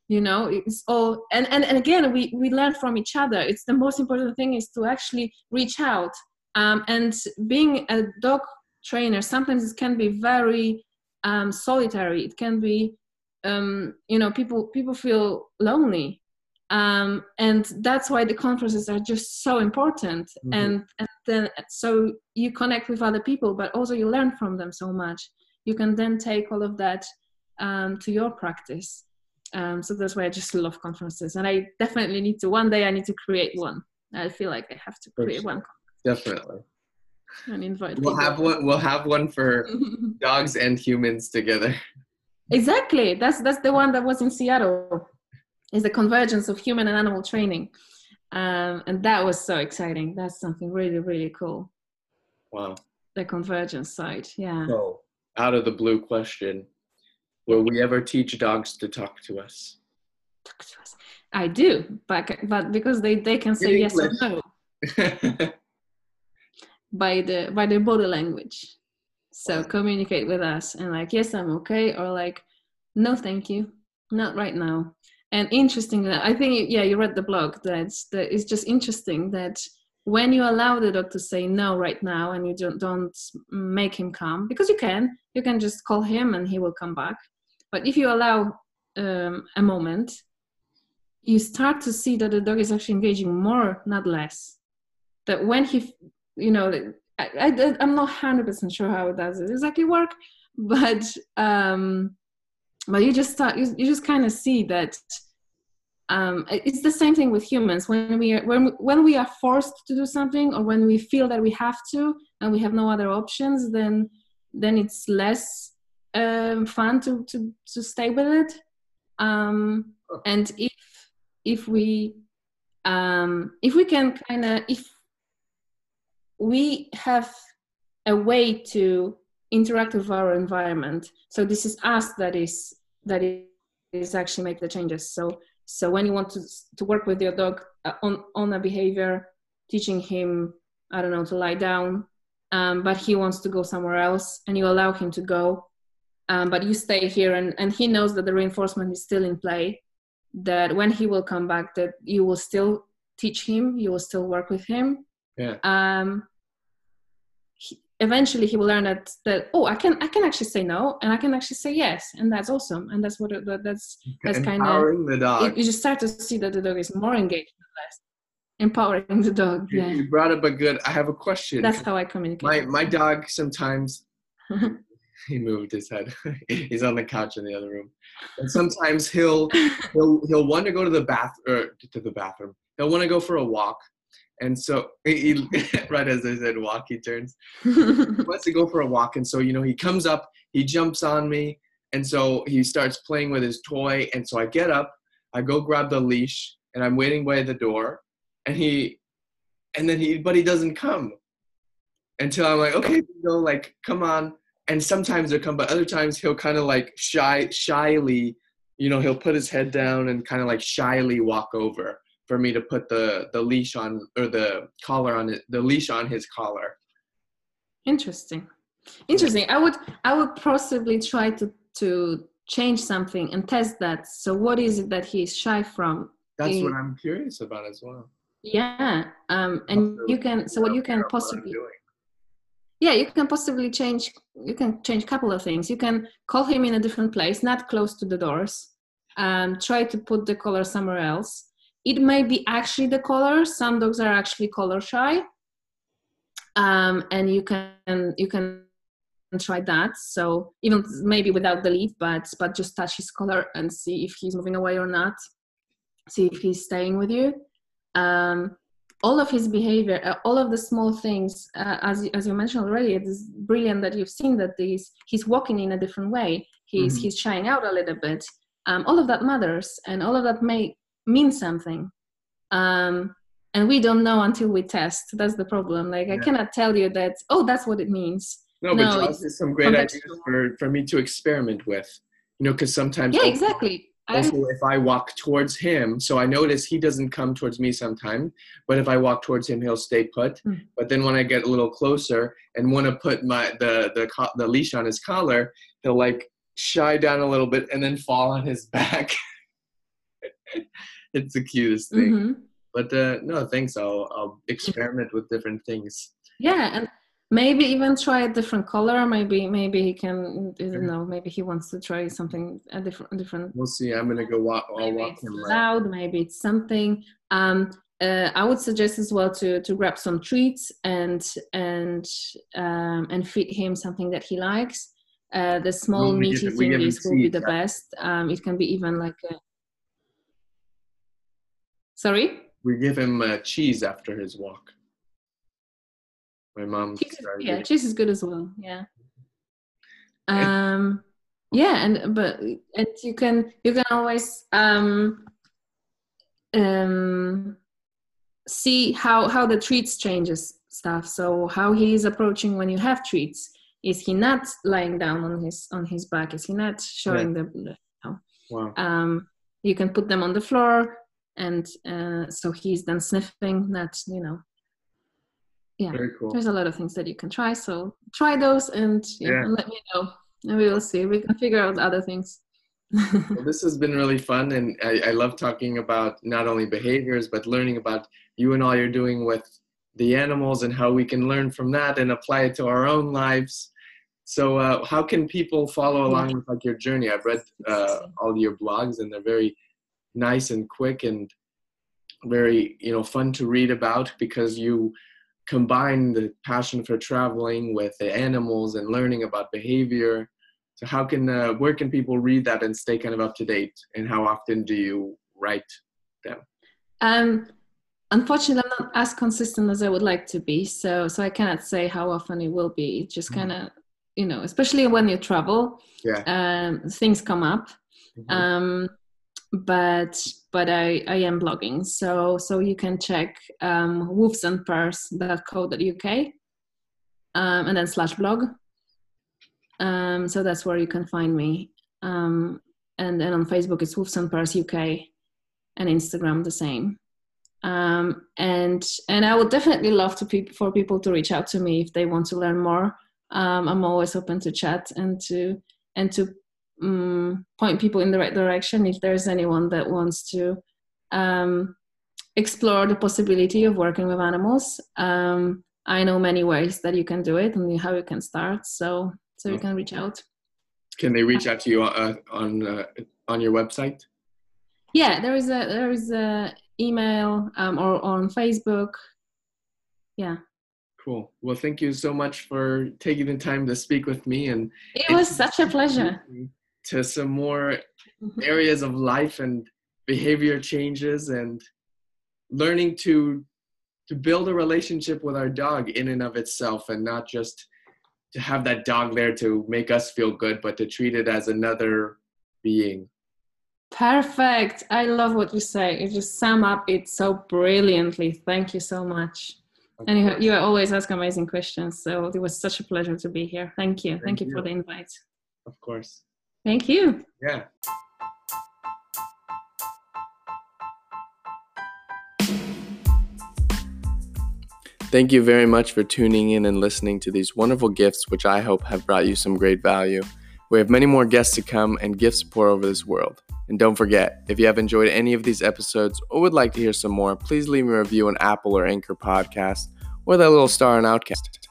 You know it's all and, and and again we we learn from each other. It's the most important thing is to actually reach out. Um, and being a dog trainer sometimes it can be very um, solitary. It can be um, you know people people feel lonely. Um, and that's why the conferences are just so important. Mm-hmm. and, and then so you connect with other people but also you learn from them so much. You can then take all of that um, to your practice. Um, so that's why i just love conferences. And i definitely need to one day i need to create one. I feel like i have to create one. Definitely. And invite we'll people. have one we'll have one for [LAUGHS] dogs and humans together Exactly. That's that's the one that was in Seattle. Is the convergence of human and animal training, um, and that was so exciting. That's something really really cool. Wow. The convergence side, yeah. So, out of the blue question, will we ever teach dogs to talk to us? Talk to us. I do, but but because they they can say yes or no. [LAUGHS] by the by their body language so communicate with us and like, yes, I'm okay, or like, no, thank you, not right now. And interesting that I think, yeah, you read the blog. That's that it's just interesting that when you allow the dog to say no right now and you don't don't make him come because you can, you can just call him and he will come back. But if you allow um, a moment, you start to see that the dog is actually engaging more, not less. That when he, you know, I, am not 100% sure how it does it exactly work, but um, but you just start, you, you just kind of see that um, it's the same thing with humans. When we are, when when we are forced to do something, or when we feel that we have to, and we have no other options, then then it's less um, fun to to to stay with it. Um, and if if we um, if we can kind of if we have a way to interact with our environment. So this is us that is that is actually make the changes. So so when you want to to work with your dog uh, on on a behavior teaching him i don't know to lie down um, but he wants to go somewhere else and you allow him to go um, but you stay here and, and he knows that the reinforcement is still in play that when he will come back that you will still teach him you will still work with him yeah. um, he, eventually he will learn that that oh i can i can actually say no and i can actually say yes and that's awesome and that's what that, that's that's kind of empowering the dog. You just start to see that the dog is more engaged less empowering the dog you, yeah. you brought up a good i have a question. That's how i communicate. My my dog sometimes [LAUGHS] he moved his head. [LAUGHS] He's on the couch in the other room. And sometimes he'll he'll he'll want to go to the bath or to the bathroom. He'll want to go for a walk and so he, [LAUGHS] right as I said, walk, he turns. [LAUGHS] he wants to go for a walk, and so you know he comes up, he jumps on me, and so he starts playing with his toy, and so I get up, I go grab the leash, and I'm waiting by the door, and he, and then he, but he doesn't come, until I'm like, okay, go, like, come on, and sometimes he'll come, but other times he'll kind of like shy, shyly, you know, he'll put his head down and kind of like shyly walk over for me to put the the leash on or the collar on it the leash on his collar interesting interesting i would i would possibly try to to change something and test that so what is it that he's shy from that's what i'm curious about as well Yeah, um, and you can. So what you can possibly. Yeah, you can possibly change. You can change a couple of things. You can call him in a different place, not close to the doors. Um, try to put the collar somewhere else. It may be actually the color. Some dogs are actually color shy, um, and you can you can try that. So even maybe without the lead, but but just touch his collar and see if he's moving away or not. See if he's staying with you um, all of his behavior, uh, all of the small things, uh, as as you mentioned already, it is brilliant that you've seen that he's he's walking in a different way. He's mm-hmm. he's shying out a little bit. Um, all of that matters, and all of that may mean something. Um, and we don't know until we test. That's the problem. Like yeah. I cannot tell you that. Oh, that's what it means. No, but no, Josh some great ideas for for me to experiment with. You know, because sometimes yeah, exactly also if i walk towards him so i notice he doesn't come towards me sometime but if i walk towards him he'll stay put mm. but then when i get a little closer and want to put my the the the leash on his collar he'll like shy down a little bit and then fall on his [LAUGHS] back it's the cutest thing mm-hmm. but uh no thanks i'll i'll experiment with different things yeah and maybe even try a different color maybe maybe he can i don't know maybe he wants to try something a different different we'll see i'm gonna go walk i'll maybe walk him loud maybe it's something um uh, I would suggest as well to to grab some treats and and um, and feed him something that he likes. Uh, the small well, meaty thingies will be the yeah. best. Um, it can be even like a. Sorry. We give him uh, cheese after his walk. My mom. yeah, cheese is good as well. Yeah. [LAUGHS] Um, yeah, and but and you can you can always um, um, see how how the treats changes stuff. So how he is approaching when you have treats. Is he not lying down on his on his back? Is he not showing yeah. the? the wow. Um, you can put them on the floor, and uh, so he's then sniffing, not you know yeah cool. there's a lot of things that you can try. So try those and yeah, yeah. let me know. And we will see. We can figure out other things. [LAUGHS] Well, this has been really fun and I, I love talking about not only behaviors but learning about you and all you're doing with the animals and how we can learn from that and apply it to our own lives. So uh, how can people follow along with like your journey? I've read uh, all your blogs and they're very nice and quick and very you know fun to read about because you combine the passion for traveling with the animals and learning about behavior. So how can uh, where can people read that and stay kind of up to date? And how often do you write them? Um unfortunately i'm not as consistent as i would like to be. So so i cannot say how often it will be. It just kind of mm-hmm. you know especially when you travel yeah. um things come up. Mm-hmm. um but but I, I am blogging. So so you can check um, wolvesandpurrs.co.uk um, and then slash blog. Um, so that's where you can find me. Um, and then on Facebook it's Wolves and UK, and Instagram the same. Um, and and I would definitely love to pe- for people to reach out to me if they want to learn more. Um, I'm always open to chat and to and to um, point people in the right direction if there's anyone that wants to um, explore the possibility of working with animals. Um, I know many ways that you can do it and how you can start. So so you can reach out. Can they reach out to you uh, on uh, on your website? Yeah, there is a there is a email um, or on Facebook. Yeah. Cool. Well, thank you so much for taking the time to speak with me and. It was such a pleasure to some more mm-hmm. areas of life and behavior changes and learning to to build a relationship with our dog in and of itself and not just to have that dog there to make us feel good but to treat it as another being. Perfect. I love what you say. You just sum up it so brilliantly. Thank you so much. And you, you always ask amazing questions so it was such a pleasure to be here. Thank you. Thank, thank you, you. for the invite. Of course Thank you. Yeah. Thank you very much for tuning in and listening to these wonderful gifts, which I hope have brought you some great value. We have many more guests to come and gifts pour over this world. And don't forget, if you have enjoyed any of these episodes or would like to hear some more, please leave me a review on Apple or Anchor Podcast or that little star on Overcast.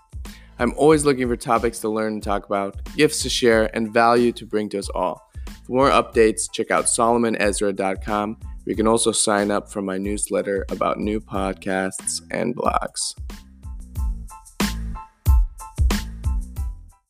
I'm always looking for topics to learn and talk about, gifts to share, and value to bring to us all. For more updates, check out solomonezra.com. You can also sign up for my newsletter about new podcasts and blogs.